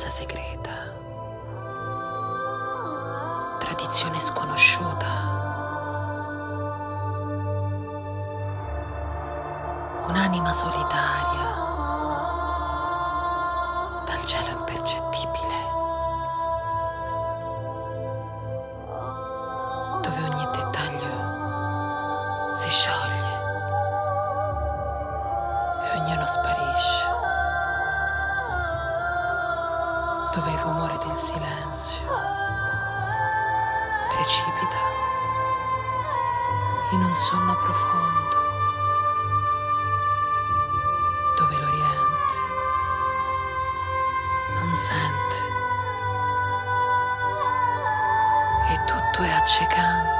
ragazza segreta, tradizione sconosciuta. Un'anima solitaria, dal cielo impercettibile, dove ogni dettaglio si scioglie e ognuno sparisce. Dove il rumore del silenzio precipita in un sonno profondo, dove l'Oriente non sente e tutto è accecante.